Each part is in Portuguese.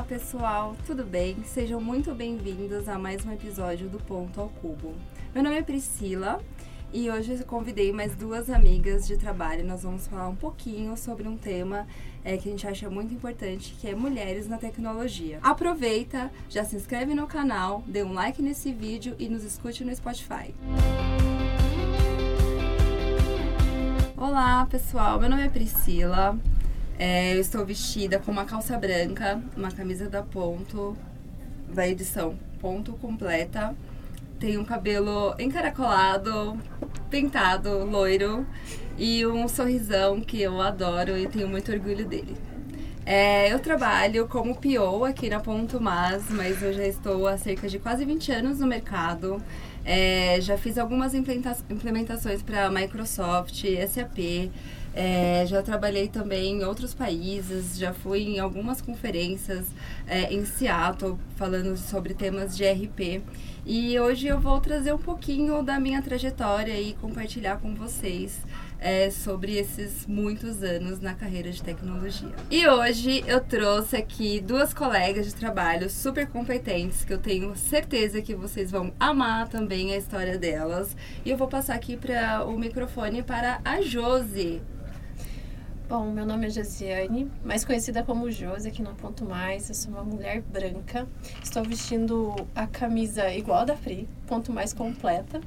Olá, pessoal, tudo bem? Sejam muito bem-vindos a mais um episódio do Ponto ao Cubo. Meu nome é Priscila e hoje eu convidei mais duas amigas de trabalho. Nós vamos falar um pouquinho sobre um tema é, que a gente acha muito importante, que é mulheres na tecnologia. Aproveita, já se inscreve no canal, dê um like nesse vídeo e nos escute no Spotify. Olá, pessoal. Meu nome é Priscila. É, eu estou vestida com uma calça branca, uma camisa da Ponto, da edição Ponto completa. Tenho um cabelo encaracolado, pintado, loiro e um sorrisão que eu adoro e tenho muito orgulho dele. É, eu trabalho como PO aqui na Ponto Mas, mas eu já estou há cerca de quase 20 anos no mercado. É, já fiz algumas implementações para Microsoft, SAP, é, já trabalhei também em outros países, já fui em algumas conferências é, em Seattle falando sobre temas de RP. E hoje eu vou trazer um pouquinho da minha trajetória e compartilhar com vocês é, sobre esses muitos anos na carreira de tecnologia. E hoje eu trouxe aqui duas colegas de trabalho super competentes que eu tenho certeza que vocês vão amar também a história delas. E eu vou passar aqui para o microfone para a Josi. Bom, meu nome é Josiane, mais conhecida como Josi aqui no Ponto Mais. Eu sou uma mulher branca. Estou vestindo a camisa igual da Pri, ponto mais completa.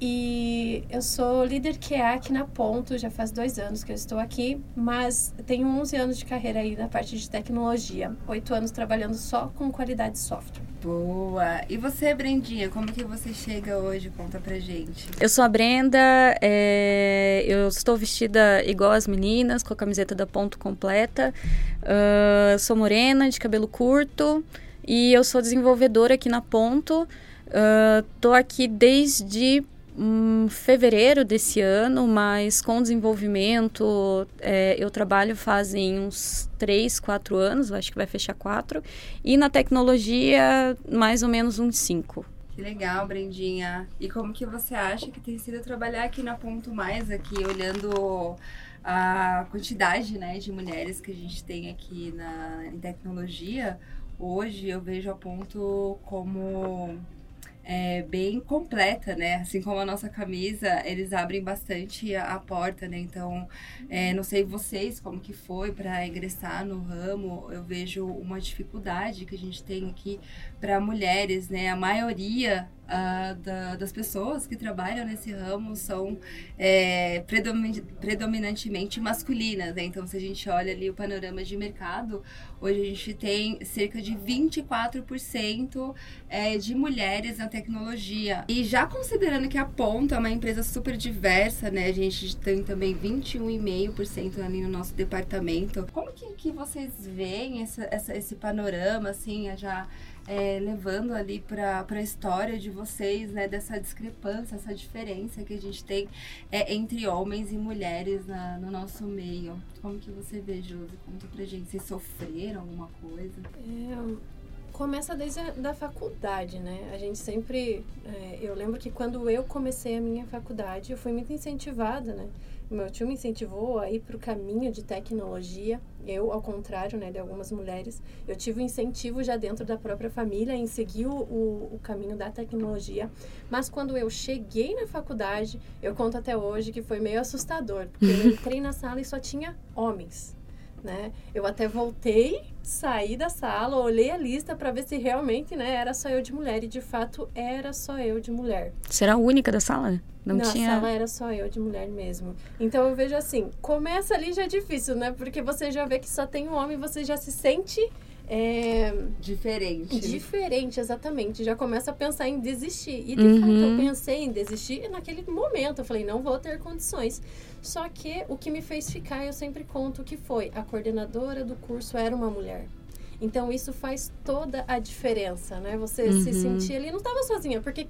E eu sou líder QA aqui na Ponto, já faz dois anos que eu estou aqui, mas tenho 11 anos de carreira aí na parte de tecnologia. Oito anos trabalhando só com qualidade de software. Boa! E você, Brendinha, como que você chega hoje? Conta pra gente. Eu sou a Brenda, é... eu estou vestida igual as meninas, com a camiseta da Ponto completa. Uh, sou morena, de cabelo curto e eu sou desenvolvedora aqui na Ponto. Uh, tô aqui desde um, fevereiro desse ano, mas com desenvolvimento é, eu trabalho fazem uns 3, 4 anos, acho que vai fechar 4, e na tecnologia mais ou menos uns 5. Que legal, Brendinha. E como que você acha que tem sido trabalhar aqui na Ponto Mais, aqui olhando a quantidade né, de mulheres que a gente tem aqui na, em tecnologia? Hoje eu vejo a Ponto como é, bem completa, né? Assim como a nossa camisa, eles abrem bastante a, a porta, né? Então, é, não sei vocês como que foi para ingressar no ramo. Eu vejo uma dificuldade que a gente tem aqui para mulheres, né? A maioria uh, da, das pessoas que trabalham nesse ramo são é, predominantemente masculinas. Né? Então, se a gente olha ali o panorama de mercado, hoje a gente tem cerca de 24% é, de mulheres na tecnologia. E já considerando que a Ponta é uma empresa super diversa, né? A gente tem também 21,5% ali no nosso departamento. Como que, que vocês veem essa, essa, esse panorama, assim, já é, levando ali para a história de vocês, né, dessa discrepância, essa diferença que a gente tem é, entre homens e mulheres na, no nosso meio. Como que você vê, Josi? Conta pra gente, vocês sofreram alguma coisa? Começa desde a da faculdade, né? A gente sempre... É, eu lembro que quando eu comecei a minha faculdade, eu fui muito incentivada, né? Meu tio me incentivou a ir para o caminho de tecnologia. Eu, ao contrário né, de algumas mulheres, eu tive o um incentivo já dentro da própria família em seguir o, o, o, caminho da tecnologia. Mas quando eu cheguei na faculdade, eu conto até hoje que foi meio assustador, porque eu entrei na sala e só tinha homens. Né? Eu até voltei, saí da sala, olhei a lista para ver se realmente né, era só eu de mulher. E de fato era só eu de mulher. Você era a única da sala? Não Na tinha... sala era só eu de mulher mesmo. Então eu vejo assim, começa ali já é difícil, né? Porque você já vê que só tem um homem, você já se sente é... Diferente. Diferente, exatamente. Já começa a pensar em desistir. E de uhum. fato eu pensei em desistir naquele momento. Eu falei, não vou ter condições. Só que o que me fez ficar, eu sempre conto que foi a coordenadora do curso era uma mulher. Então isso faz toda a diferença, né? Você uhum. se sentir ali, não estava sozinha, porque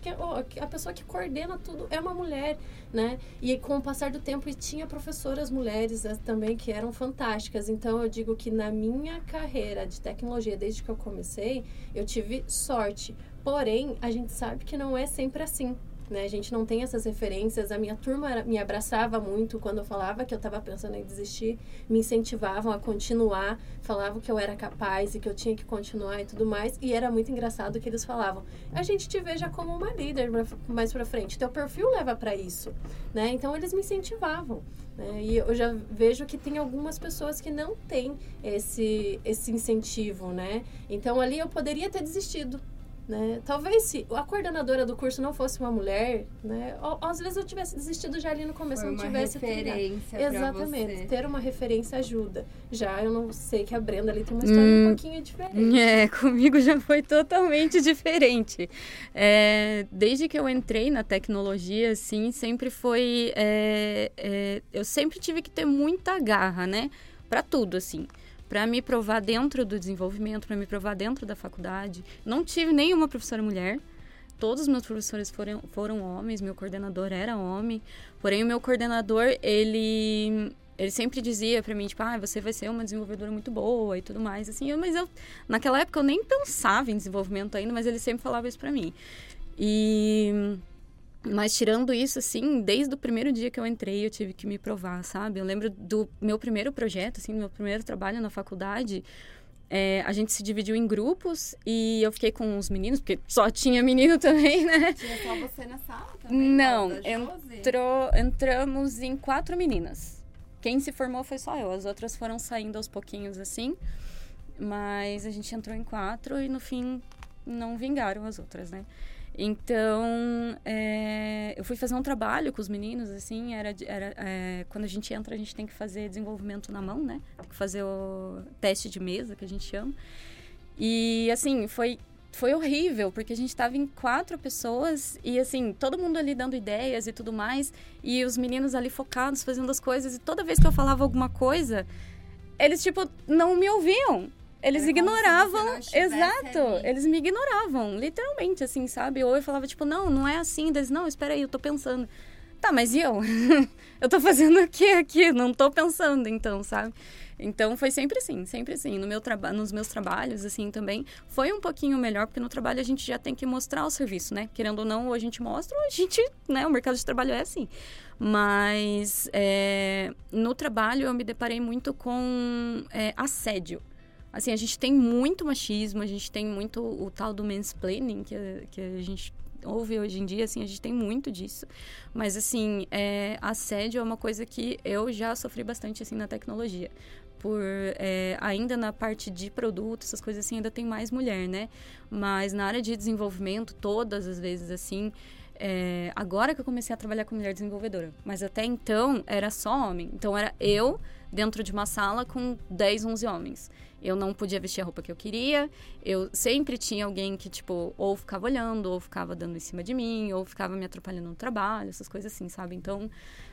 a pessoa que coordena tudo é uma mulher, né? E com o passar do tempo, e tinha professoras mulheres eh, também que eram fantásticas. Então eu digo que na minha carreira de tecnologia, desde que eu comecei, eu tive sorte. Porém, a gente sabe que não é sempre assim né? A gente não tem essas referências. A minha turma me abraçava muito quando eu falava que eu estava pensando em desistir, me incentivavam a continuar, falavam que eu era capaz e que eu tinha que continuar e tudo mais. E era muito engraçado que eles falavam: "A gente te veja como uma líder mais para frente. Teu perfil leva para isso", né? Então eles me incentivavam. Né? E eu já vejo que tem algumas pessoas que não têm esse, esse incentivo, né? Então ali eu poderia ter desistido, né? Talvez se a coordenadora do curso não fosse uma mulher, né? Ou, às vezes eu tivesse desistido já ali no começo, Foi não tivesse referência Exatamente. Você. Ter uma referência ajuda. Já eu não sei que a Brenda ali tem uma história hum, um pouquinho diferente. É, comigo já foi totalmente diferente. É, desde que eu entrei na tecnologia, assim, sempre foi. É, é, eu sempre tive que ter muita garra, né? Para tudo, assim para me provar dentro do desenvolvimento, para me provar dentro da faculdade. Não tive nenhuma professora mulher. Todos os meus professores foram, foram homens, meu coordenador era homem. Porém, o meu coordenador, ele ele sempre dizia para mim, tipo, ah, você vai ser uma desenvolvedora muito boa e tudo mais, assim. Eu, mas eu, naquela época, eu nem pensava em desenvolvimento ainda, mas ele sempre falava isso para mim. E mas tirando isso, assim, desde o primeiro dia que eu entrei, eu tive que me provar, sabe? Eu lembro do meu primeiro projeto, assim, do meu primeiro trabalho na faculdade. É, a gente se dividiu em grupos e eu fiquei com os meninos, porque só tinha menino também, né? Tinha só você na sala também? Não, entrou, entramos em quatro meninas. Quem se formou foi só eu, as outras foram saindo aos pouquinhos assim. Mas a gente entrou em quatro e no fim não vingaram as outras, né? Então, é, eu fui fazer um trabalho com os meninos, assim, era, era é, quando a gente entra, a gente tem que fazer desenvolvimento na mão, né? Tem que fazer o teste de mesa, que a gente chama. E, assim, foi, foi horrível, porque a gente estava em quatro pessoas e, assim, todo mundo ali dando ideias e tudo mais, e os meninos ali focados, fazendo as coisas, e toda vez que eu falava alguma coisa, eles, tipo, não me ouviam. Eles é ignoravam, exato, ali. eles me ignoravam, literalmente, assim, sabe? Ou eu falava, tipo, não, não é assim, eles, não, espera aí, eu tô pensando. Tá, mas e eu? eu tô fazendo o que aqui? Não tô pensando, então, sabe? Então foi sempre assim, sempre assim. No meu traba nos meus trabalhos, assim, também foi um pouquinho melhor, porque no trabalho a gente já tem que mostrar o serviço, né? Querendo ou não, ou a gente mostra, ou a gente, né? O mercado de trabalho é assim. Mas é, no trabalho eu me deparei muito com é, assédio. Assim, a gente tem muito machismo, a gente tem muito o tal do mansplaining, que, que a gente ouve hoje em dia, assim, a gente tem muito disso. Mas, assim, é, assédio é uma coisa que eu já sofri bastante, assim, na tecnologia. Por, é, ainda na parte de produto, essas coisas assim, ainda tem mais mulher, né? Mas na área de desenvolvimento, todas as vezes, assim, é, agora que eu comecei a trabalhar com mulher desenvolvedora. Mas até então, era só homem. Então, era eu dentro de uma sala com 10, 11 homens. Eu não podia vestir a roupa que eu queria. Eu sempre tinha alguém que, tipo, ou ficava olhando, ou ficava dando em cima de mim, ou ficava me atrapalhando no trabalho, essas coisas assim, sabe? Então,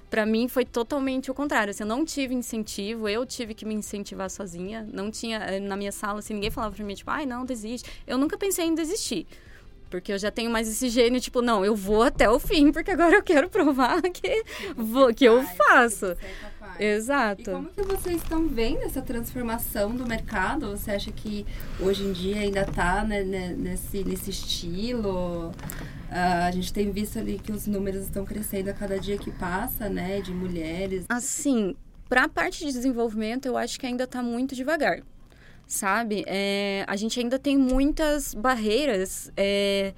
para mim foi totalmente o contrário. Assim, eu não tive incentivo, eu tive que me incentivar sozinha. Não tinha, eh, na minha sala, assim, ninguém falava pra mim, tipo, ai, não, desiste. Eu nunca pensei em desistir. Porque eu já tenho mais esse gênio, tipo, não, eu vou até o fim, porque agora eu quero provar que, vou, que eu faço. Exato. E como que vocês estão vendo essa transformação do mercado? Você acha que hoje em dia ainda está né, né, nesse, nesse estilo? Uh, a gente tem visto ali que os números estão crescendo a cada dia que passa, né? De mulheres. Assim, para a parte de desenvolvimento, eu acho que ainda está muito devagar sabe? É, a gente ainda tem muitas barreiras. É,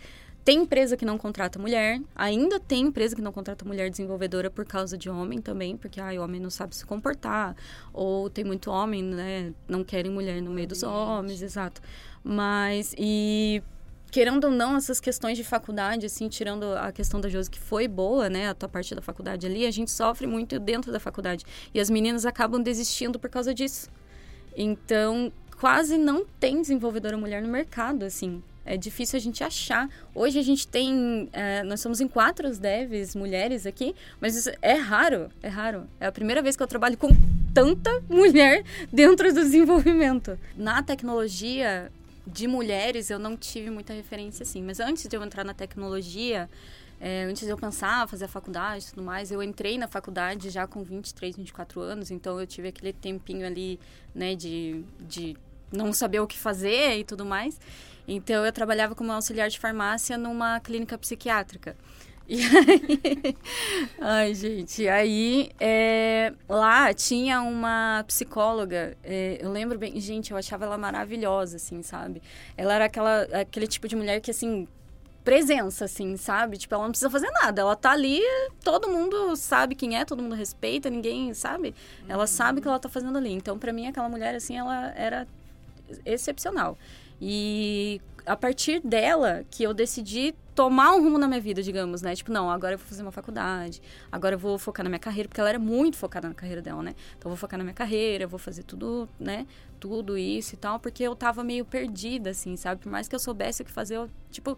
tem empresa que não contrata mulher, ainda tem empresa que não contrata mulher desenvolvedora por causa de homem também, porque ah, o homem não sabe se comportar, ou tem muito homem, né? Não querem mulher no meio dos homens, exato. Mas, e querendo ou não, essas questões de faculdade, assim, tirando a questão da Josi, que foi boa, né, a tua parte da faculdade ali, a gente sofre muito dentro da faculdade. E as meninas acabam desistindo por causa disso. Então, quase não tem desenvolvedora mulher no mercado, assim. É difícil a gente achar. Hoje a gente tem. É, nós somos em quatro devs mulheres aqui, mas é raro. É raro. É a primeira vez que eu trabalho com tanta mulher dentro do desenvolvimento. Na tecnologia de mulheres, eu não tive muita referência assim. Mas antes de eu entrar na tecnologia, é, antes de eu pensar fazer a faculdade e tudo mais, eu entrei na faculdade já com 23, 24 anos, então eu tive aquele tempinho ali, né, de, de não saber o que fazer e tudo mais. Então, eu trabalhava como auxiliar de farmácia numa clínica psiquiátrica. E aí, ai, gente, aí é, lá tinha uma psicóloga, é, eu lembro bem, gente, eu achava ela maravilhosa, assim, sabe? Ela era aquela, aquele tipo de mulher que, assim, presença, assim, sabe? Tipo, ela não precisa fazer nada. Ela tá ali, todo mundo sabe quem é, todo mundo respeita, ninguém sabe. Ela sabe o que ela tá fazendo ali. Então, para mim, aquela mulher, assim, ela era excepcional. E a partir dela que eu decidi tomar um rumo na minha vida, digamos, né? Tipo, não, agora eu vou fazer uma faculdade, agora eu vou focar na minha carreira, porque ela era muito focada na carreira dela, né? Então eu vou focar na minha carreira, eu vou fazer tudo, né? Tudo isso e tal, porque eu tava meio perdida, assim, sabe? Por mais que eu soubesse o que fazer, eu, tipo,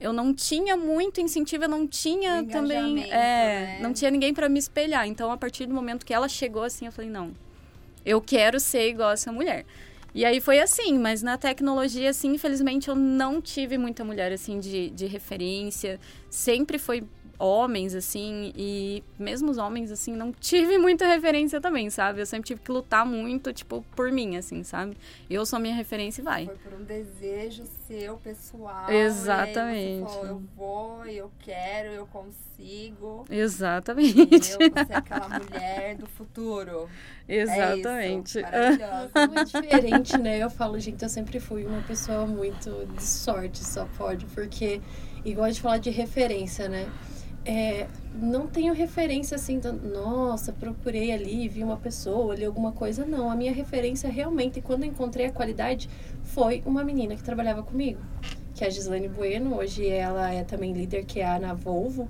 eu não tinha muito incentivo, eu não tinha também. É, né? não tinha ninguém para me espelhar. Então, a partir do momento que ela chegou, assim, eu falei, não, eu quero ser igual essa mulher. E aí foi assim, mas na tecnologia, assim, infelizmente eu não tive muita mulher, assim, de, de referência. Sempre foi homens, assim, e mesmo os homens, assim, não tive muita referência também, sabe? Eu sempre tive que lutar muito, tipo, por mim, assim, sabe? Eu sou a minha referência e vai. Foi por um desejo seu, pessoal. Exatamente. Falou, eu vou, eu quero, eu consigo. Exatamente. Eu, você é aquela mulher do futuro. Exatamente. É isso, é muito diferente, né? Eu falo, gente, eu sempre fui uma pessoa muito de sorte, só pode, porque, igual de falar de referência, né? É, não tenho referência assim, do, nossa, procurei ali, vi uma pessoa, li alguma coisa. Não, a minha referência realmente, quando encontrei a qualidade, foi uma menina que trabalhava comigo, que é a Gislaine Bueno. Hoje ela é também líder que é na Volvo.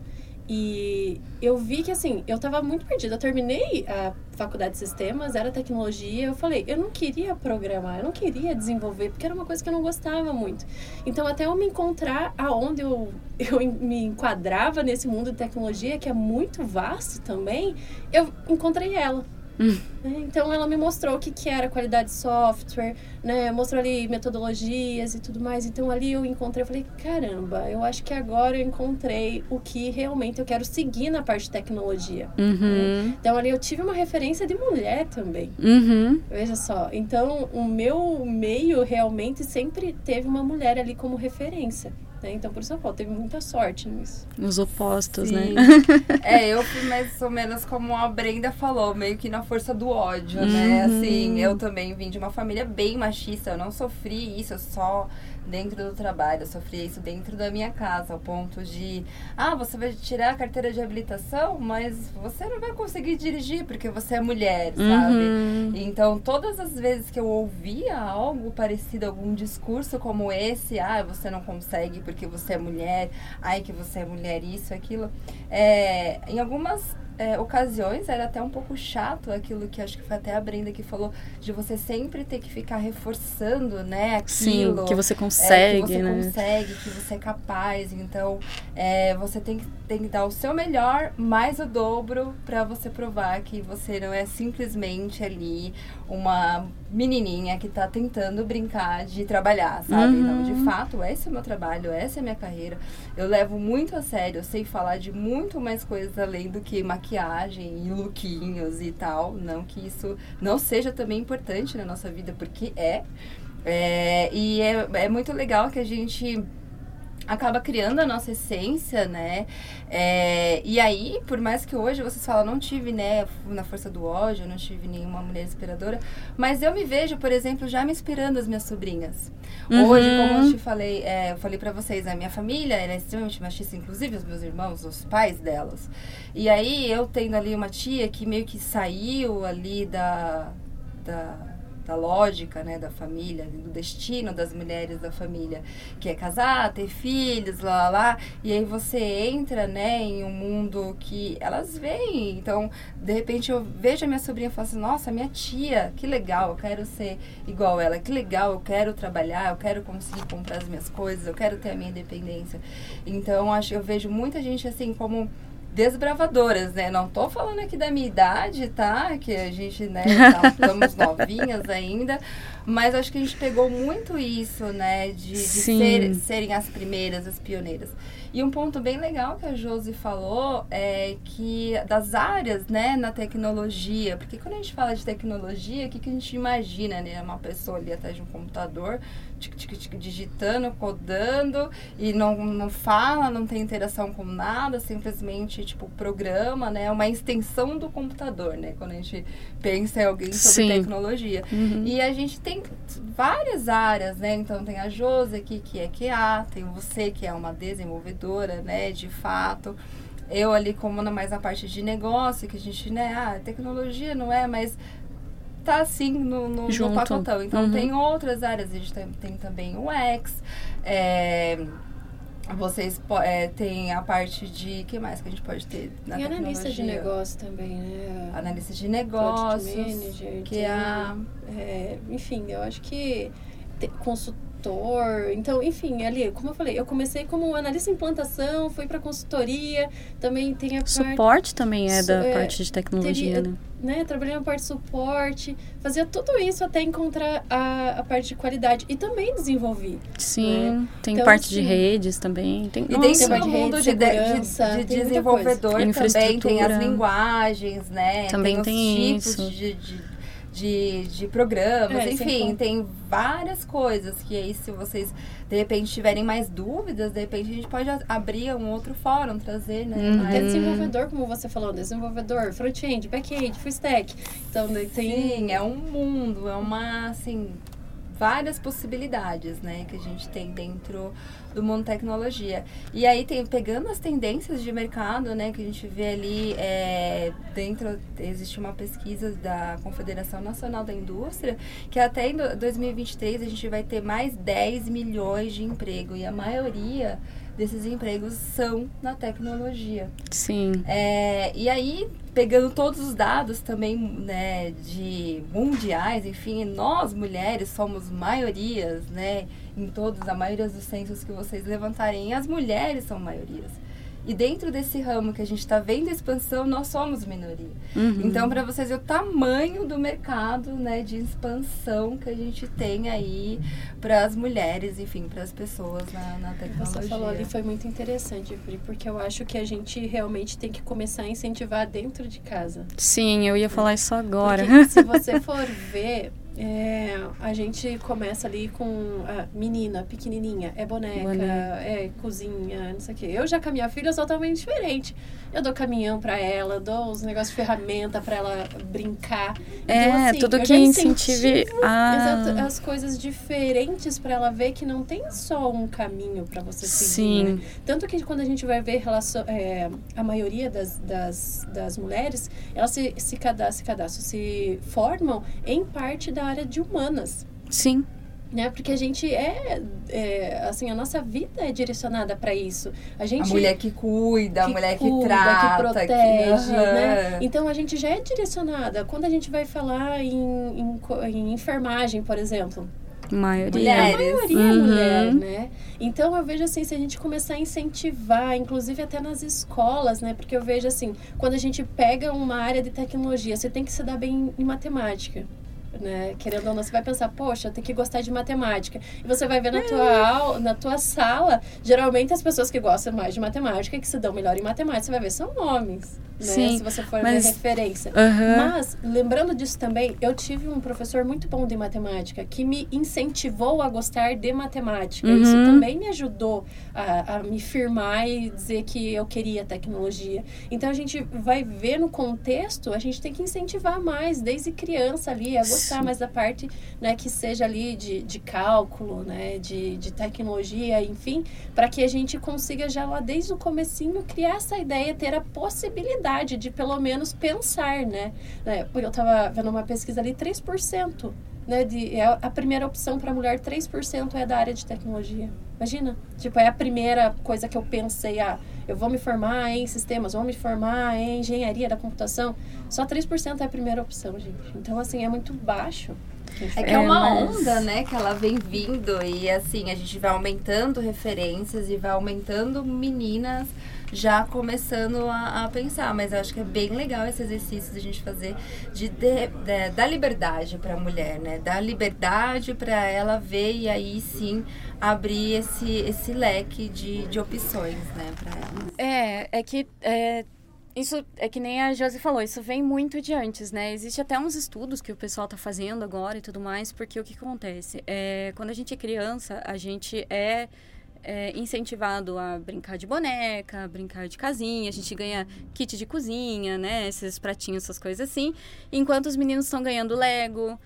E eu vi que, assim, eu tava muito perdida. Eu terminei a faculdade de sistemas, era tecnologia. Eu falei, eu não queria programar, eu não queria desenvolver, porque era uma coisa que eu não gostava muito. Então, até eu me encontrar aonde eu, eu me enquadrava nesse mundo de tecnologia, que é muito vasto também, eu encontrei ela. Então ela me mostrou o que, que era qualidade de software, né? Mostrou ali metodologias e tudo mais. Então ali eu encontrei, eu falei, caramba, eu acho que agora eu encontrei o que realmente eu quero seguir na parte de tecnologia. Uhum. Então ali eu tive uma referência de mulher também. Uhum. Veja só. Então o meu meio realmente sempre teve uma mulher ali como referência. Né? Então, por isso eu falo, teve muita sorte nisso. Os opostos, Sim. né? é, eu fui mais ou menos como a Brenda falou, meio que na força do ódio, né? Uhum. Assim, eu também vim de uma família bem machista, eu não sofri isso, eu só dentro do trabalho. Eu sofri isso dentro da minha casa, ao ponto de, ah, você vai tirar a carteira de habilitação, mas você não vai conseguir dirigir porque você é mulher, sabe? Uhum. Então, todas as vezes que eu ouvia algo parecido, algum discurso como esse, ah, você não consegue porque você é mulher, ai que você é mulher, isso, aquilo, é, em algumas é, ocasiões era até um pouco chato aquilo que acho que foi até a Brenda que falou de você sempre ter que ficar reforçando, né, aquilo. Sim, que você consegue, é, que você né? consegue, que você é capaz. Então, é, você tem que, tem que dar o seu melhor, mais o dobro, para você provar que você não é simplesmente ali uma menininha que tá tentando brincar de trabalhar, sabe? Uhum. Então, de fato, esse é o meu trabalho, essa é a minha carreira. Eu levo muito a sério, eu sei falar de muito mais coisas além do que maquiagem e lookinhos e tal. Não que isso não seja também importante na nossa vida, porque é. é e é, é muito legal que a gente acaba criando a nossa essência, né? É, e aí, por mais que hoje vocês falam, não tive, né, na força do ódio, não tive nenhuma mulher inspiradora, mas eu me vejo, por exemplo, já me inspirando as minhas sobrinhas. Uhum. Hoje, como eu te falei, é, eu falei para vocês, a minha família é extremamente machista, inclusive os meus irmãos, os pais delas. E aí, eu tendo ali uma tia que meio que saiu ali da, da da lógica, né, da família, do destino das mulheres da família, que é casar, ter filhos, lá, lá, lá, e aí você entra, né, em um mundo que elas veem, então, de repente eu vejo a minha sobrinha e falo assim, nossa, minha tia, que legal, eu quero ser igual ela, que legal, eu quero trabalhar, eu quero conseguir comprar as minhas coisas, eu quero ter a minha independência. Então, acho eu vejo muita gente assim como desbravadoras, né? Não tô falando aqui da minha idade, tá? Que a gente, né, tá, estamos novinhas ainda, mas acho que a gente pegou muito isso, né? De, de ser, serem as primeiras, as pioneiras. E um ponto bem legal que a Josi falou é que das áreas, né, na tecnologia, porque quando a gente fala de tecnologia, o que, que a gente imagina, né? Uma pessoa ali atrás de um computador, tic, tic, tic, digitando, codando e não, não fala, não tem interação com nada, simplesmente, tipo, programa, né? É uma extensão do computador, né? Quando a gente pensa em alguém sobre Sim. tecnologia. Uhum. E a gente tem várias áreas, né? Então tem a Josi aqui, que é QA, tem você, que é uma desenvolvedora, né? De fato. Eu ali como na, mais na parte de negócio, que a gente, né? Ah, tecnologia não é, mas tá assim no, no, no pacotão. Então Uhum. tem outras áreas, a gente tem, tem também o X, é, vocês é, tem a parte de. que mais que a gente pode ter na E analista de tecnologia? negócio também, né? Analista de negócios. manager, que tem, é a- é, enfim, eu acho que te- consultor, então, enfim, ali, como eu falei, eu comecei como analista em implantação, fui para consultoria, também tem a parte, Suporte também é da é, parte de tecnologia, teria- né? Né, trabalhei na parte de suporte, fazia tudo isso até encontrar a, a parte de qualidade e também desenvolvi. Sim, tem Então, parte de assim, redes também. Tem, E nossa, dentro Tem do mundo de, de, de, de desenvolvedor também tem as linguagens, né? Também tem, tem os tipos isso. de, de, de, programas, É, enfim, tem várias coisas que aí se vocês de repente tiverem mais dúvidas, de repente a gente pode abrir um outro fórum, trazer, né? Uhum. desenvolvedor, como você falou, desenvolvedor, front-end, back-end, full stack. Então, daí tem... Sim, é um mundo, é uma, assim, várias possibilidades, né, que a gente tem dentro do mundo tecnologia. E aí, tem, pegando as tendências de mercado, né, que a gente vê ali é, dentro, existe uma pesquisa da Confederação Nacional da Indústria, que até em do- 2023 a gente vai ter mais 10 milhões de emprego, e a maioria desses empregos são na tecnologia. sim. É, e aí, pegando todos os dados também, né, de mundiais, enfim, nós mulheres somos maiorias, né, em todos, a maioria dos censos que vocês levantarem, as mulheres são maiorias. E dentro desse ramo que a gente está vendo a expansão, nós somos minoria. Uhum. Então, para vocês o tamanho do mercado, né, de expansão que a gente tem aí para as mulheres, enfim, para as pessoas na, na tecnologia. Você falou ali foi muito interessante, Pri, porque eu acho que a gente realmente tem que começar a incentivar dentro de casa. Sim, eu ia falar isso agora. Porque se você for ver, é, a gente começa ali com a menina pequenininha, é boneca, Boneca. é cozinha, não sei o quê. Eu já com a minha filha é totalmente diferente. Eu dou caminhão pra ela, dou os negócios de ferramenta pra ela brincar. É, Então, assim, tudo que incentive a... Exato, as coisas diferentes pra ela ver que não tem só um caminho pra você seguir. Sim. né? Tanto que quando a gente vai ver relação, é, a maioria das, das, das mulheres, elas se, se, cadastram, se cadastram, se formam em parte da área de humanas. Sim, Né? Porque a gente é, é, assim, a nossa vida é direcionada para isso. A gente A mulher que cuida, a que mulher que cuida, trata, que protege, Aham. né? Então a gente já é direcionada. Quando a gente vai falar em, em, em enfermagem, por exemplo, maioria. Mulheres. a maioria é Uhum. mulher, né? Então eu vejo assim, se a gente começar a incentivar, inclusive até nas escolas, né? Porque eu vejo assim, quando a gente pega uma área de tecnologia, você tem que se dar bem em matemática. Né? Querendo ou não, você vai pensar, poxa, tem que gostar de matemática. E você vai ver na tua aula, na tua sala, geralmente as pessoas que gostam mais de matemática, que se dão melhor em matemática, você vai ver, são homens. Né? Sim, se você for mas- ver referência. Aham. Mas, lembrando disso também, eu tive um professor muito bom de matemática que me incentivou a gostar de matemática. Uhum. Isso também me ajudou a, a me firmar e dizer que eu queria tecnologia. Então, a gente vai ver no contexto, a gente tem que incentivar mais, desde criança ali, a gostar Sim. mais da parte né, que seja ali de, de cálculo, né, de, de tecnologia, enfim, para que a gente consiga já lá desde o comecinho criar essa ideia, ter a possibilidade de pelo menos pensar, né? Porque eu estava vendo uma pesquisa ali, 3%. Né, de, é a primeira opção para mulher, 3% é da área de tecnologia. Imagina? Tipo, é a primeira coisa que eu pensei, ah, eu vou me formar em sistemas, vou me formar em engenharia da computação. Só 3% é a primeira opção, gente. Então, assim, é muito baixo. É que é, É, uma onda, né, que ela vem vindo e assim, a gente vai aumentando referências e vai aumentando meninas já começando a, a pensar, mas eu acho que é bem legal esse exercício de a gente fazer de, de, de liberdade para a mulher, né? Dar liberdade para ela ver e aí sim abrir esse, esse leque de, de opções, né, para ela. É, é que é, Isso é que nem a Josi falou, isso vem muito de antes, né? Existe até uns estudos que o pessoal tá fazendo agora e tudo mais, porque o que acontece? É, quando a gente é criança, a gente é é, incentivado a brincar de boneca, brincar de casinha, a gente ganha kit de cozinha, né? Esses pratinhos, essas coisas assim. Enquanto os meninos estão ganhando Lego,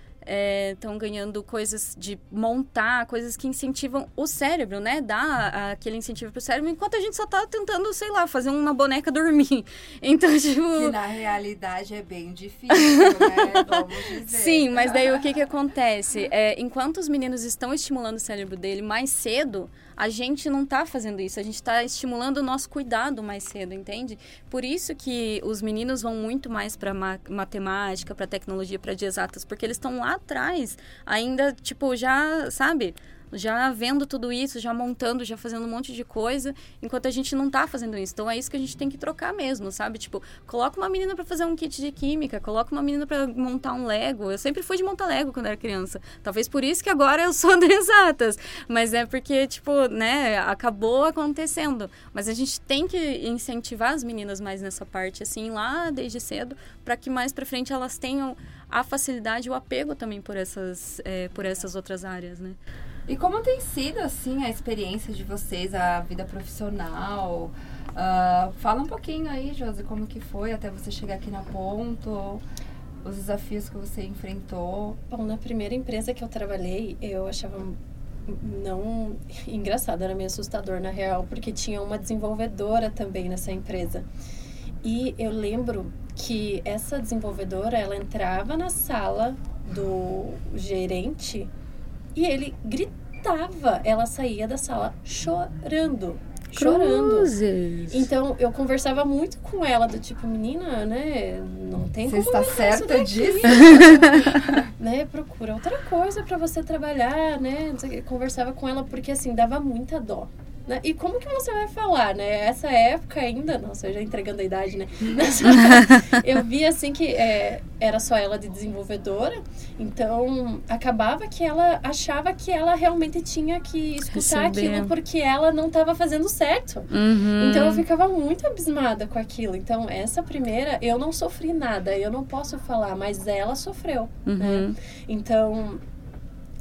estão é, ganhando coisas de montar, coisas que incentivam o cérebro, né? Dá aquele incentivo pro cérebro, enquanto a gente só tá tentando, sei lá, fazer uma boneca dormir. Então, tipo... Que na realidade é bem difícil, né? Vamos dizer. Sim, mas daí o que que acontece? É, enquanto os meninos estão estimulando o cérebro dele mais cedo, a gente não está fazendo isso, a gente está estimulando o nosso cuidado mais cedo, entende? Por isso que os meninos vão muito mais para ma matemática, para tecnologia, para de exatas, porque eles estão lá atrás, ainda, tipo, já, sabe? Já vendo tudo isso, já montando, já fazendo um monte de coisa, enquanto a gente não tá fazendo isso. Então é isso que a gente tem que trocar mesmo, sabe? Tipo, coloca uma menina para fazer um kit de química, coloca uma menina para montar um Lego. Eu sempre fui de montar Lego quando era criança. Talvez por isso que agora eu sou de exatas, mas é porque tipo, né, acabou acontecendo. Mas a gente tem que incentivar as meninas mais nessa parte assim lá desde cedo, para que mais para frente elas tenham a facilidade o apego também por essas é, por essas outras áreas, né? E como tem sido, assim, a experiência de vocês, a vida profissional? Uh, fala um pouquinho aí, Josi, como que foi até você chegar aqui na Ponto, os desafios que você enfrentou. Bom, na primeira empresa que eu trabalhei, eu achava não engraçado, era meio assustador na real, porque tinha uma desenvolvedora também nessa empresa. E eu lembro que essa desenvolvedora, ela entrava na sala do gerente e ele gritava. Ela saía da sala chorando. Cruzes. Chorando. Então, eu conversava muito com ela, do tipo, menina, né? Não tem você como. Você está certa disso? né? Procura outra coisa para você trabalhar, né? Conversava com ela, porque assim, dava muita dó. Né? E como que você vai falar, né? Essa época ainda, nossa, eu já entregando a idade, né? eu vi assim que é, era só ela de desenvolvedora, então acabava que ela achava que ela realmente tinha que escutar Receber. aquilo porque ela não estava fazendo certo. Uhum. Então eu ficava muito abismada com aquilo. Então essa primeira eu não sofri nada, eu não posso falar, mas ela sofreu, né? uhum. né? Então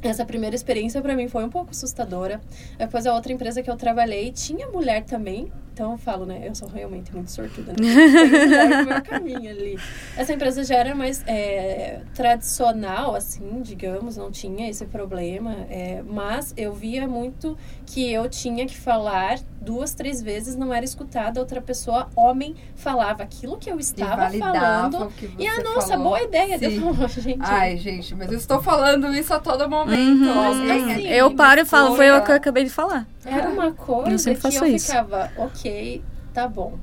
essa primeira experiência para mim foi um pouco assustadora. Depois a outra empresa que eu trabalhei tinha mulher também, então eu falo, né? Eu sou realmente muito sortuda, né? Tem meu caminho ali. Essa empresa já era mais é, tradicional, assim, digamos, não tinha esse problema. É, mas eu via muito que eu tinha que falar duas, três vezes, não era escutada. Outra pessoa, homem, falava aquilo que eu estava falando. e a nossa, falou. boa ideia. Sim. Eu gente. Ai, gente, mas eu estou falando isso a todo momento. Uhum. Assim, eu paro e falo, foi o que eu acabei de falar. Era uma coisa eu que eu isso. ficava, ok, tá bom.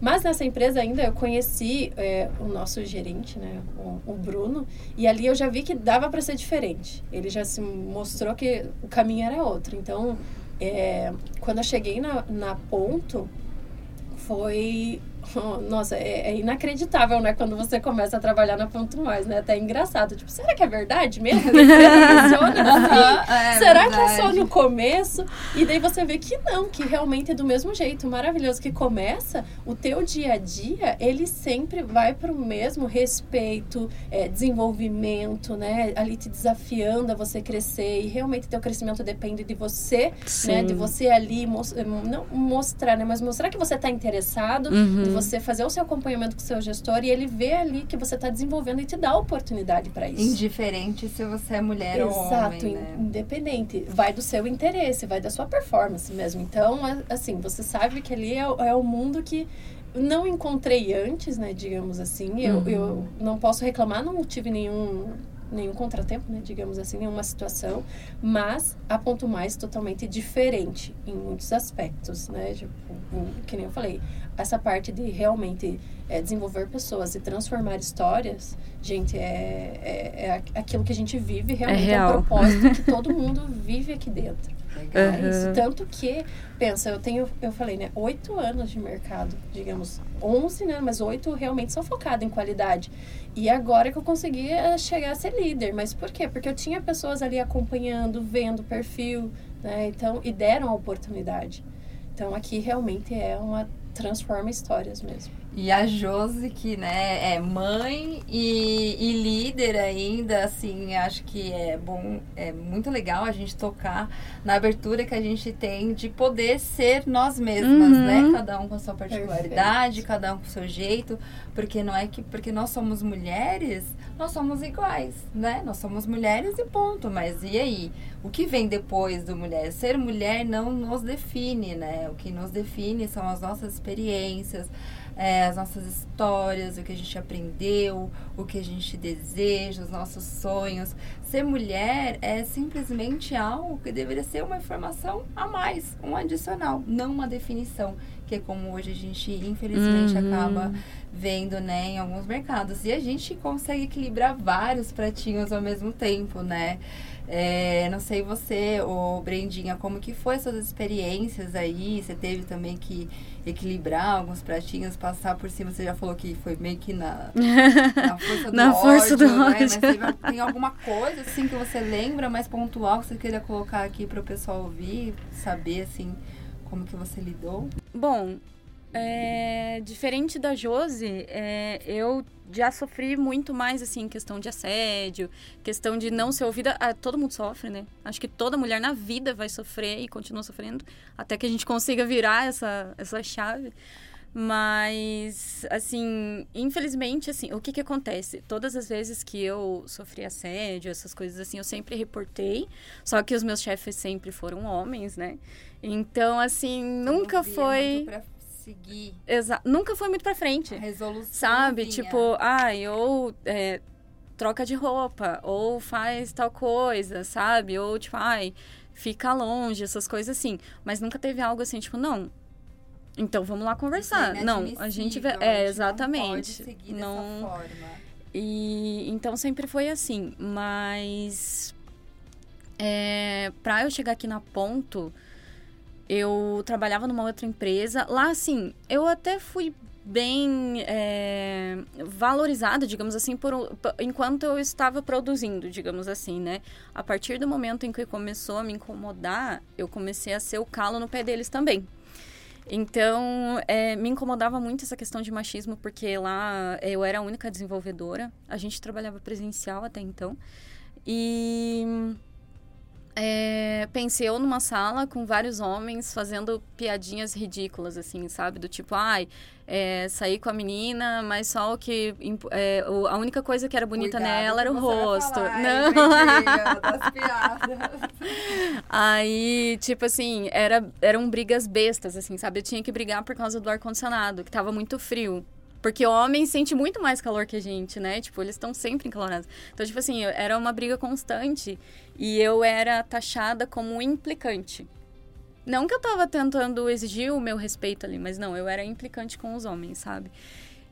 Mas nessa empresa ainda eu conheci é, o nosso gerente, né, o, o, Bruno, e ali eu já vi que dava para ser diferente. Ele já se mostrou que o caminho era outro. Então, é, quando eu cheguei na, na ponto, foi nossa, é, é, inacreditável, né? Quando você começa a trabalhar na Ponto Mais, né? Até é engraçado. Tipo, será que é verdade mesmo? funciona assim? é, será verdade. que é só no começo? E daí você vê que não, que realmente é do mesmo jeito. Maravilhoso que começa, o teu dia a dia, ele sempre vai para o mesmo respeito, é, desenvolvimento, né? Ali te desafiando a você crescer. E realmente teu crescimento depende de você, Sim. né? De você ali, não mostrar, né? Mas mostrar que você está interessado, uhum você fazer o seu acompanhamento com o seu gestor e ele vê ali que você está desenvolvendo e te dá oportunidade para isso. Indiferente se você é mulher Exato, ou homem, Exato, né? independente. Vai do seu interesse, vai da sua performance mesmo. Então, assim, você sabe que ali é, é o mundo que não encontrei antes, né, digamos assim. Eu, uhum. eu não posso reclamar, não tive nenhum nenhum contratempo, né, digamos assim, nenhuma situação, mas a ponto mais totalmente diferente em muitos aspectos, né, tipo, que nem eu falei, essa parte de realmente é, desenvolver pessoas e transformar histórias, gente, é, é, é aquilo que a gente vive realmente é, é um propósito que todo mundo vive aqui dentro. Uhum. isso. Tanto que, pensa, eu tenho, eu falei, né, oito anos de mercado, digamos, onze, né, mas oito realmente só focado em qualidade. E agora que eu consegui é, chegar a ser líder. Mas por quê? Porque eu tinha pessoas ali acompanhando, vendo o perfil, né, então, e deram a oportunidade. Então, aqui realmente é uma transforma histórias mesmo. E a Josi, que né, é mãe e, e, líder ainda, assim, acho que é bom, é muito legal a gente tocar na abertura que a gente tem de poder ser nós mesmas, uhum. né? Cada um com a sua particularidade, Perfeito. cada um com o seu jeito, porque não é que porque nós somos mulheres, nós somos iguais, né? Nós somos mulheres e ponto. Mas e aí? O que vem depois do mulher? Ser mulher não nos define, né? O que nos define são as nossas experiências é, as nossas histórias, o que a gente aprendeu, o que a gente deseja, os nossos sonhos. Ser mulher é simplesmente algo que deveria ser uma informação a mais, um adicional, não uma definição, que é como hoje a gente, infelizmente, uhum. acaba vendo né, em alguns mercados. E a gente consegue equilibrar vários pratinhos ao mesmo tempo, né? É, não sei você, ô Brendinha, como que foi suas experiências aí? Você teve também que equilibrar alguns pratinhos, passar por cima. Você já falou que foi meio que na, na força do na ódio, força do né? ódio. Mas teve, tem alguma coisa assim que você lembra mais pontual que você queria colocar aqui para o pessoal ouvir, saber assim como que você lidou? Bom, é, diferente da Josi, é, eu já sofri muito mais, assim, questão de assédio, questão de não ser ouvida. Ah, todo mundo sofre, né? Acho que toda mulher na vida vai sofrer e continua sofrendo, até que a gente consiga virar essa, essa chave. Mas, assim, infelizmente, assim, o que que acontece? Todas as vezes que eu sofri assédio, essas coisas assim, eu sempre reportei. Só que os meus chefes sempre foram homens, né? Então, assim, nunca foi seguir. Nunca foi muito pra frente. A resolução. Sabe? Vinha. Tipo, ai, ou é, troca de roupa, ou faz tal coisa, sabe? Ou tipo, ai, fica longe, essas coisas assim. Mas nunca teve algo assim, tipo, não. Então vamos lá conversar. É não, a gente vê. É, exatamente. Não, pode não... forma. E então sempre foi assim. Mas. É, pra eu chegar aqui na ponto eu trabalhava numa outra empresa. Lá, assim, eu até fui bem é, valorizada, digamos assim, por, enquanto eu estava produzindo, digamos assim, né? A partir do momento em que começou a me incomodar, eu comecei a ser o calo no pé deles também. Então, é, me incomodava muito essa questão de machismo, porque lá eu era a única desenvolvedora. A gente trabalhava presencial até então. E é, pensei eu numa sala com vários homens fazendo piadinhas ridículas, assim, sabe? Do tipo, ai, é, saí com a menina, mas só o que. É, a única coisa que era bonita Cuidado nela era o rosto. Falar, Não. Aí, tipo assim, era, eram brigas bestas, assim, sabe? Eu tinha que brigar por causa do ar-condicionado, que tava muito frio. Porque o homem sente muito mais calor que a gente, né? Tipo, eles estão sempre encalorados. Então, tipo assim, era uma briga constante e eu era taxada como implicante. Não que eu tava tentando exigir o meu respeito ali, mas não, eu era implicante com os homens, sabe?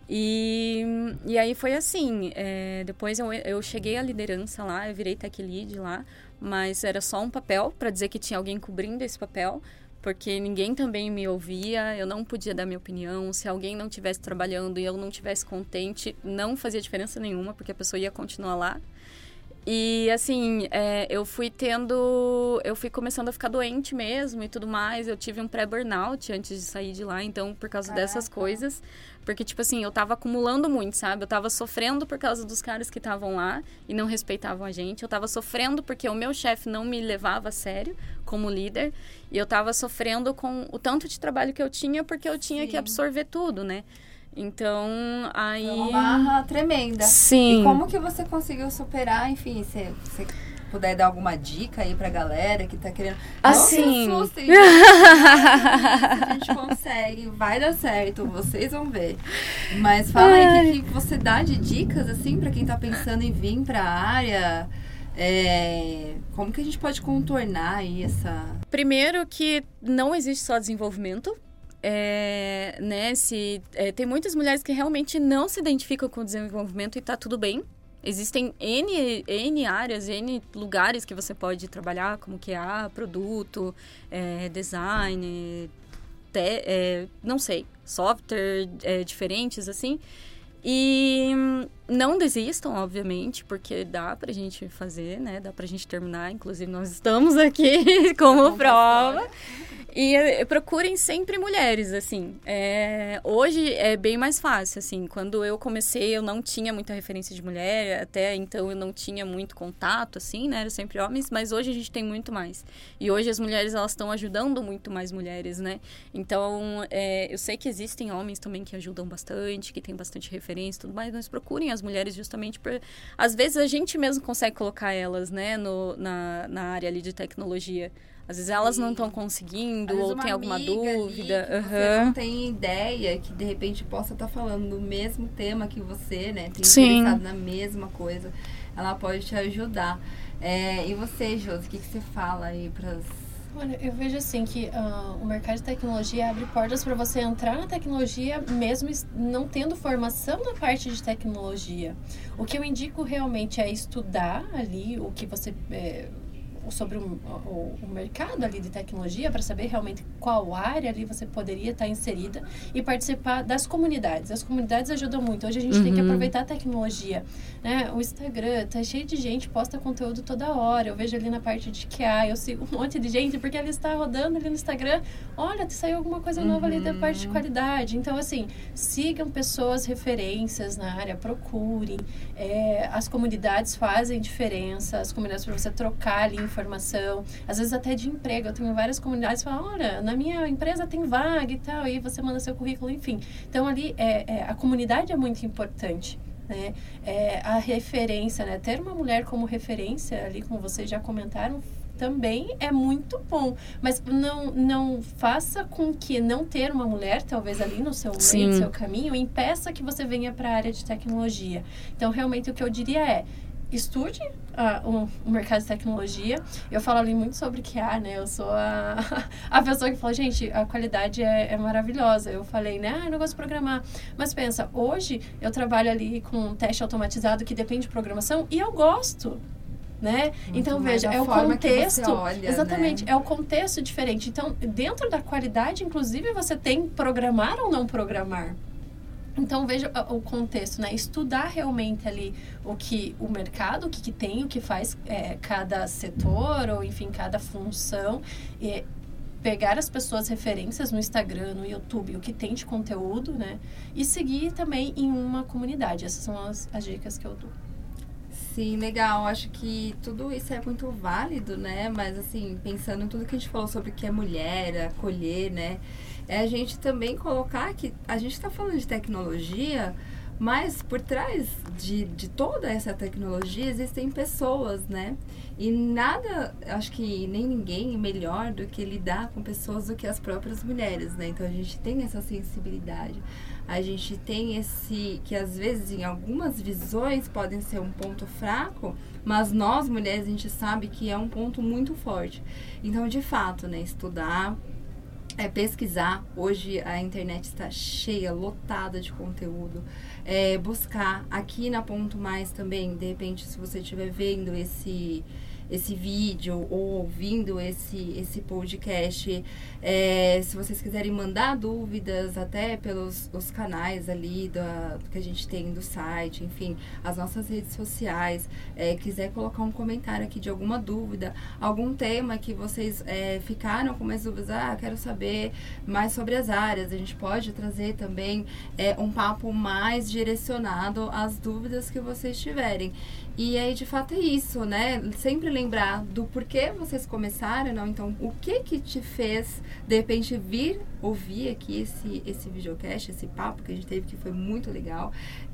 E, e aí foi assim, é, depois eu, eu cheguei à liderança lá, eu virei tech lead lá, mas era só um papel para dizer que tinha alguém cobrindo esse papel, porque ninguém também me ouvia, eu não podia dar minha opinião. Se alguém não estivesse trabalhando e eu não estivesse contente, não fazia diferença nenhuma, porque a pessoa ia continuar lá. E assim, é, eu fui tendo. Eu fui começando a ficar doente mesmo e tudo mais. Eu tive um pré-burnout antes de sair de lá, então, por causa Caraca. dessas coisas. Porque, tipo assim, eu tava acumulando muito, sabe? Eu tava sofrendo por causa dos caras que estavam lá e não respeitavam a gente. Eu tava sofrendo porque o meu chefe não me levava a sério como líder. E eu tava sofrendo com o tanto de trabalho que eu tinha porque eu tinha Sim. que absorver tudo, né? Então, aí. É uma barra tremenda. Sim. E como que você conseguiu superar? Enfim, você, você puder dar alguma dica aí pra galera que tá querendo. Assim. Não se assustem, a gente consegue, vai dar certo, vocês vão ver. Mas fala aí o que, que você dá de dicas, assim, pra quem tá pensando em vir pra área. É, como que a gente pode contornar aí essa. Primeiro que não existe só desenvolvimento é, né, se, é, tem muitas mulheres que realmente não se identificam com o desenvolvimento e tá tudo bem. Existem N, N áreas, N lugares que você pode trabalhar, como que é produto, é, design, te, é, não sei, software é, diferentes, assim. E não desistam, obviamente, porque dá pra gente fazer, né? Dá pra gente terminar. Inclusive, nós estamos aqui como prova. E é, procurem sempre mulheres, assim. É, hoje é bem mais fácil, assim. Quando eu comecei, eu não tinha muita referência de mulher, até então eu não tinha muito contato, assim, né? Era sempre homens, mas hoje a gente tem muito mais. E hoje as mulheres, elas estão ajudando muito mais mulheres, né? Então, é, eu sei que existem homens também que ajudam bastante, que tem bastante referência e tudo mais, mas procurem as mulheres justamente por... Às vezes a gente mesmo consegue colocar elas, né, no, na, na área ali de tecnologia. Às vezes elas não estão conseguindo ou tem alguma dúvida. Ali, uhum. Você não tem ideia que de repente possa estar tá falando do mesmo tema que você, né? Tem Sim. interessado na mesma coisa. Ela pode te ajudar. É, e você, Josi, o que, que você fala aí para Olha, eu vejo assim que uh, o mercado de tecnologia abre portas para você entrar na tecnologia mesmo não tendo formação na parte de tecnologia. O que eu indico realmente é estudar ali o que você é, sobre o, o, o, mercado ali de tecnologia para saber realmente qual área ali você poderia estar inserida e participar das comunidades. As comunidades ajudam muito. Hoje a gente uhum. tem que uhum. aproveitar a tecnologia, né? O Instagram tá cheio de gente, posta conteúdo toda hora. Eu vejo ali na parte de QA, eu sigo um monte de gente porque ela está rodando ali no Instagram. Olha, saiu alguma coisa nova uhum. ali da parte de uhum. qualidade. Então, assim, sigam pessoas referências na área, procurem. É, as comunidades fazem diferença, as comunidades para você trocar ali informação, às vezes até de emprego. Eu tenho várias comunidades que falam, olha, na minha empresa tem vaga e tal, e você manda seu currículo, enfim. Então, ali, é, é a comunidade é muito importante. Né? É, a referência, né? Ter uma mulher como referência, ali como vocês já comentaram, também é muito bom. Mas não, não faça com que não ter uma mulher, talvez ali no seu meio, no seu caminho, impeça que você venha para a área de tecnologia. Então, realmente, o que eu diria é, estude uh, o, o, mercado de tecnologia. Eu falo ali muito sobre QA, né? Eu sou a, a pessoa que fala, gente, a qualidade é, é maravilhosa. Eu falei, né? Ah, eu não gosto de programar. Mas pensa, hoje eu trabalho ali com um teste automatizado que depende de programação e eu gosto. Né? Muito então veja, é o contexto, olha, exatamente, né? é o contexto diferente. Então, dentro da qualidade, inclusive, você tem programar ou não programar. Então veja o contexto, né? Estudar realmente ali o que o mercado, o que, que tem, o que faz é, cada setor ou enfim cada função e pegar as pessoas referências no Instagram, no YouTube, o que tem de conteúdo, né? E seguir também em uma comunidade. Essas são as, as dicas que eu dou. Sim, legal. Acho que tudo isso é muito válido, né? Mas assim, pensando em tudo que a gente falou sobre o que é mulher, acolher, né? É a gente também colocar que a gente está falando de tecnologia, mas por trás de, de toda essa tecnologia existem pessoas, né? E nada, acho que nem ninguém melhor do que lidar com pessoas do que as próprias mulheres, né? Então a gente tem essa sensibilidade. A gente tem esse que às vezes em algumas visões podem ser um ponto fraco, mas nós mulheres a gente sabe que é um ponto muito forte. Então, de fato, né, estudar, é pesquisar. Hoje a internet está cheia, lotada de conteúdo. É, buscar aqui na Ponto Mais também, de repente, se você estiver vendo esse esse vídeo ou ouvindo esse, esse podcast. É, se vocês quiserem mandar dúvidas, até pelos os canais ali da, que a gente tem do site, enfim, as nossas redes sociais, é, quiser colocar um comentário aqui de alguma dúvida, algum tema que vocês é, ficaram com mais dúvidas, ah, quero saber mais sobre as áreas, a gente pode trazer também é, um papo mais direcionado às dúvidas que vocês tiverem. E aí, de fato, é isso, né? Sempre lembrar do porquê vocês começaram, não? Então, o que que te fez, de repente, vir ouvir aqui esse, esse videocast, esse papo que a gente teve, que foi muito legal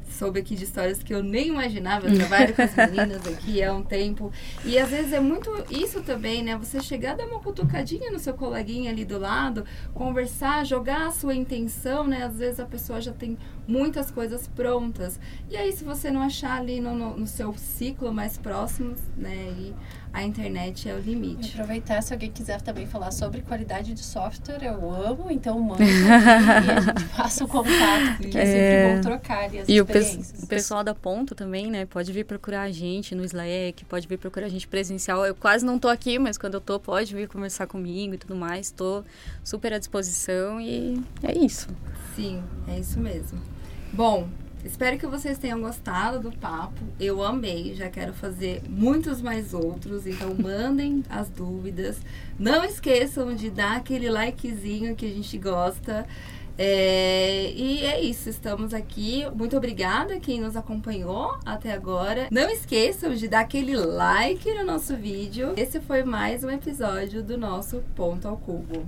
soube aqui de histórias que eu nem imaginava. Eu trabalho com as meninas aqui há um tempo. E às vezes é muito isso também, né? Você chegar, dar uma cutucadinha no seu coleguinha ali do lado, conversar, jogar a sua intenção, né? Às vezes a pessoa já tem muitas coisas prontas. E aí, se você não achar ali no, no, no seu ciclo mais próximo, né? E a internet é o limite. E aproveitar, se alguém quiser também falar sobre qualidade de software, eu amo, então manda e a gente passa o contato, porque é, é sempre bom trocar ali as e experiências. E o, pessoal da Ponto também, né, pode vir procurar a gente no Slack, pode vir procurar a gente presencial. Eu quase não tô aqui, mas quando eu tô, pode vir conversar comigo e tudo mais. Tô super à disposição e é isso. Sim, é isso mesmo. Bom, Espero que vocês tenham gostado do papo. Eu amei, já quero fazer muitos mais outros. Então mandem as dúvidas. Não esqueçam de dar aquele likezinho que a gente gosta. É, e é isso, estamos aqui. Muito obrigada quem nos acompanhou até agora. Não esqueçam de dar aquele like no nosso vídeo. Esse foi mais um episódio do nosso Ponto ao Cubo.